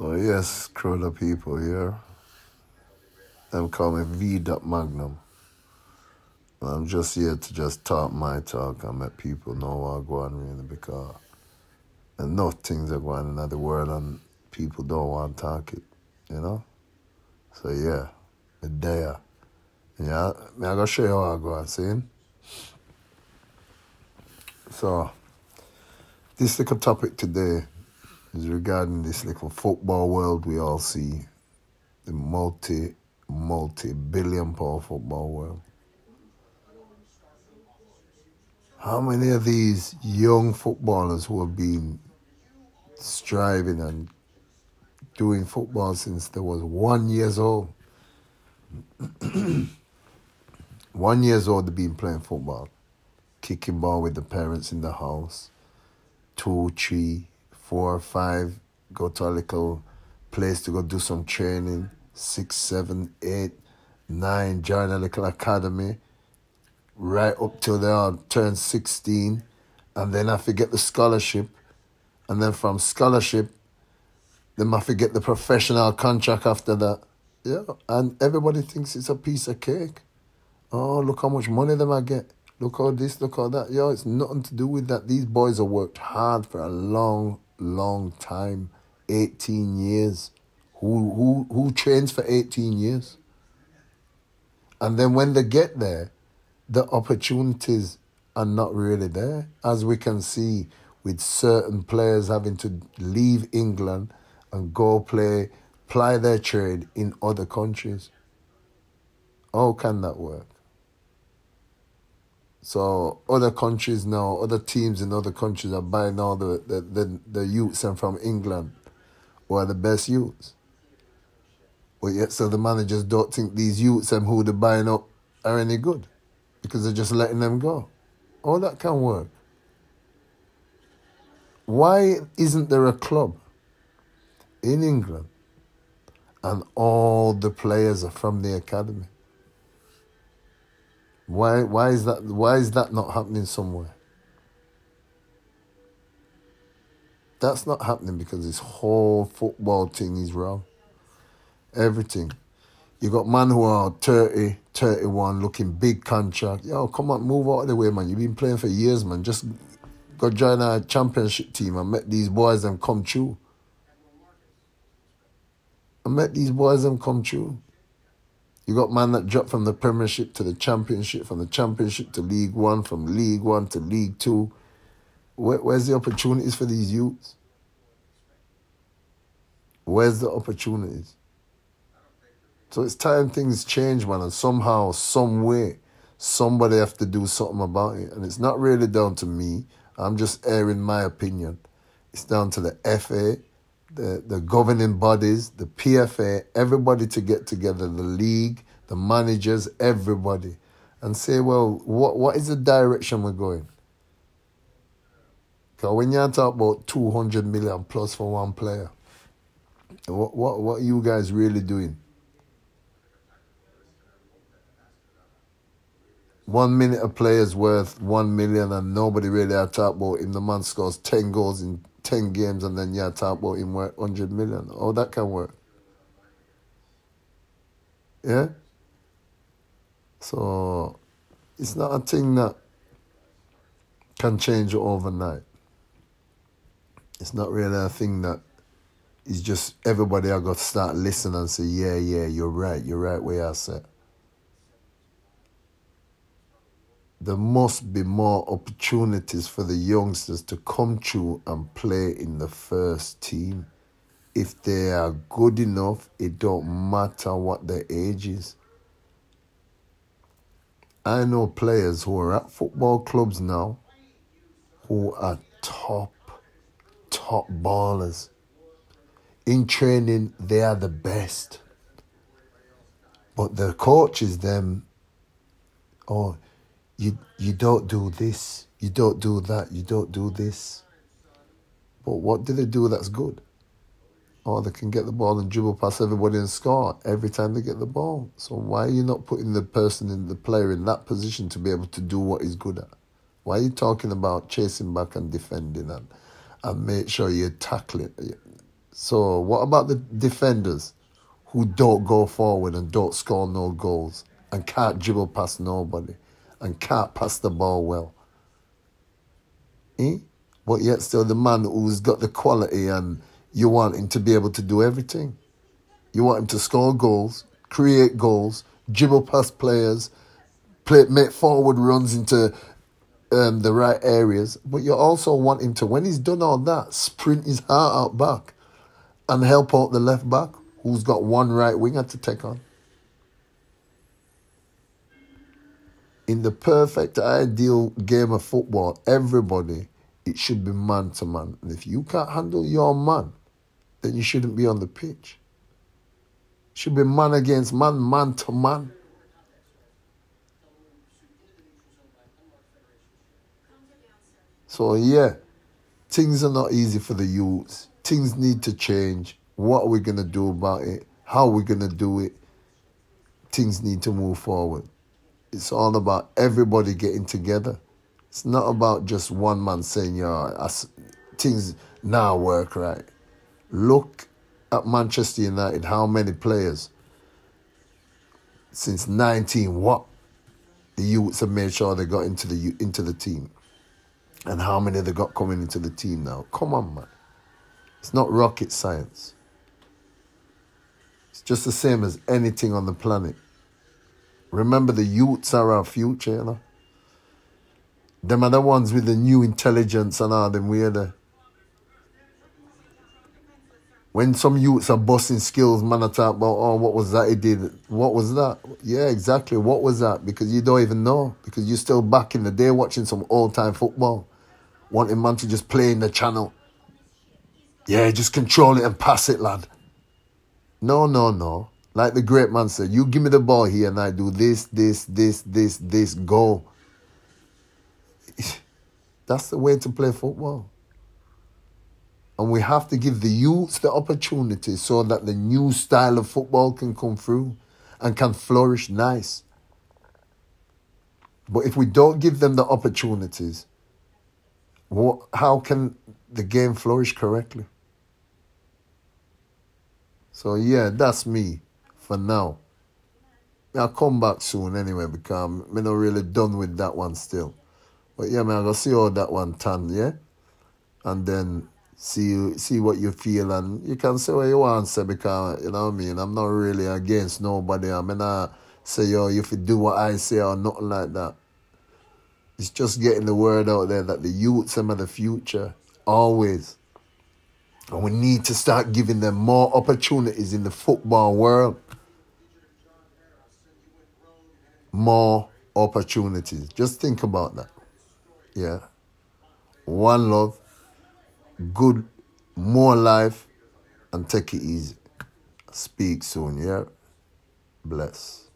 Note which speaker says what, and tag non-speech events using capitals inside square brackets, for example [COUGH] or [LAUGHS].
Speaker 1: So yes, crowd of people here. Them call me V. Magnum. And I'm just here to just talk my talk and let people know what go on really because enough things are going on in the world and people don't want to talk it, you know? So yeah, the there. Yeah, me I gonna show you how I go on saying. So this little topic today is regarding this little football world we all see. The multi multi billion pound football world. How many of these young footballers who have been striving and doing football since they was one years old? [CLEARS THROAT] one years old they've been playing football, kicking ball with the parents in the house, two, three, four, five, go to a little place to go do some training, six, seven, eight, nine, join a little academy, right up till they are turn 16, and then I forget the scholarship, and then from scholarship, then I forget the professional contract after that. Yeah, and everybody thinks it's a piece of cake. Oh, look how much money them I get. Look how this, look how that. Yo, it's nothing to do with that. These boys have worked hard for a long, long time. 18 years. Who who who trains for 18 years? And then when they get there, the opportunities are not really there. As we can see with certain players having to leave England and go play, ply their trade in other countries. How can that work? So other countries now, other teams in other countries are buying all the, the, the, the youths and from England who are the best youths. But yet so the managers don't think these youths and who they're buying up are any good. Because they're just letting them go. All that can work. Why isn't there a club in England and all the players are from the academy? Why why is that why is that not happening somewhere? That's not happening because this whole football thing is wrong. Everything. You got man who are 30, 31, looking big contract. Yo, come on, move out of the way, man. You've been playing for years, man. Just go join a championship team and met these boys and come true. I met these boys and come true. You got man that dropped from the Premiership to the Championship, from the Championship to League One, from League One to League Two. Where, where's the opportunities for these youths? Where's the opportunities? So it's time things change, man, and somehow, some way, somebody have to do something about it. And it's not really down to me. I'm just airing my opinion. It's down to the FA, the, the governing bodies, the PFA, everybody to get together, the league, the managers, everybody, and say, well, what, what is the direction we're going? Because when you talk about 200 million plus for one player, what, what, what are you guys really doing? One minute a player is worth one million, and nobody really talk about him. The man scores 10 goals in 10 games and then you talk about him worth 100 million. Oh, that can work. Yeah? So, it's not a thing that can change overnight. It's not really a thing that is just everybody I got to start listening and say, yeah, yeah, you're right, you're right where I said. There must be more opportunities for the youngsters to come through and play in the first team. If they are good enough, it don't matter what their age is. I know players who are at football clubs now who are top, top ballers. In training, they are the best. But the coaches, them, oh, you you don't do this, you don't do that, you don't do this. But what do they do that's good? Or they can get the ball and dribble past everybody and score every time they get the ball. So why are you not putting the person in the player in that position to be able to do what he's good at? Why are you talking about chasing back and defending and and make sure you tackle it? So what about the defenders who don't go forward and don't score no goals and can't dribble past nobody and can't pass the ball well? Eh? But yet still the man who's got the quality and you want him to be able to do everything. You want him to score goals, create goals, dribble past players, play, make forward runs into um, the right areas. But you also want him to, when he's done all that, sprint his heart out back and help out the left back who's got one right winger to take on. In the perfect ideal game of football, everybody, it should be man to man. And if you can't handle your man, then you shouldn't be on the pitch. It should be man against man, man to man. So yeah, things are not easy for the youths. Things need to change. What are we gonna do about it? How are we gonna do it? Things need to move forward. It's all about everybody getting together. It's not about just one man saying, "Yeah, things now work right." Look at Manchester United. How many players since 19 what the youths have made sure they got into the into the team, and how many they got coming into the team now? Come on, man. It's not rocket science. It's just the same as anything on the planet. Remember, the youths are our future, you know. Them are the ones with the new intelligence and all them weird. When some youths are busting skills, man, I talk about, oh, what was that he did? What was that? Yeah, exactly. What was that? Because you don't even know. Because you're still back in the day watching some old time football. Wanting man to just play in the channel. Yeah, just control it and pass it, lad. No, no, no. Like the great man said, you give me the ball here and I do this, this, this, this, this, go. [LAUGHS] That's the way to play football. And we have to give the youths the opportunity so that the new style of football can come through and can flourish nice. But if we don't give them the opportunities, what, how can the game flourish correctly? So yeah, that's me for now. I'll come back soon anyway because I'm, I'm not really done with that one still. But yeah, man, gonna see how that one turn, yeah? And then see see what you feel and you can say what you want say because you know what I mean I'm not really against nobody I mean I say yo if you do what I say or nothing like that it's just getting the word out there that the youths are the future always and we need to start giving them more opportunities in the football world more opportunities just think about that yeah one love good, more life, and take it easy. Speak soon, yeah? Bless.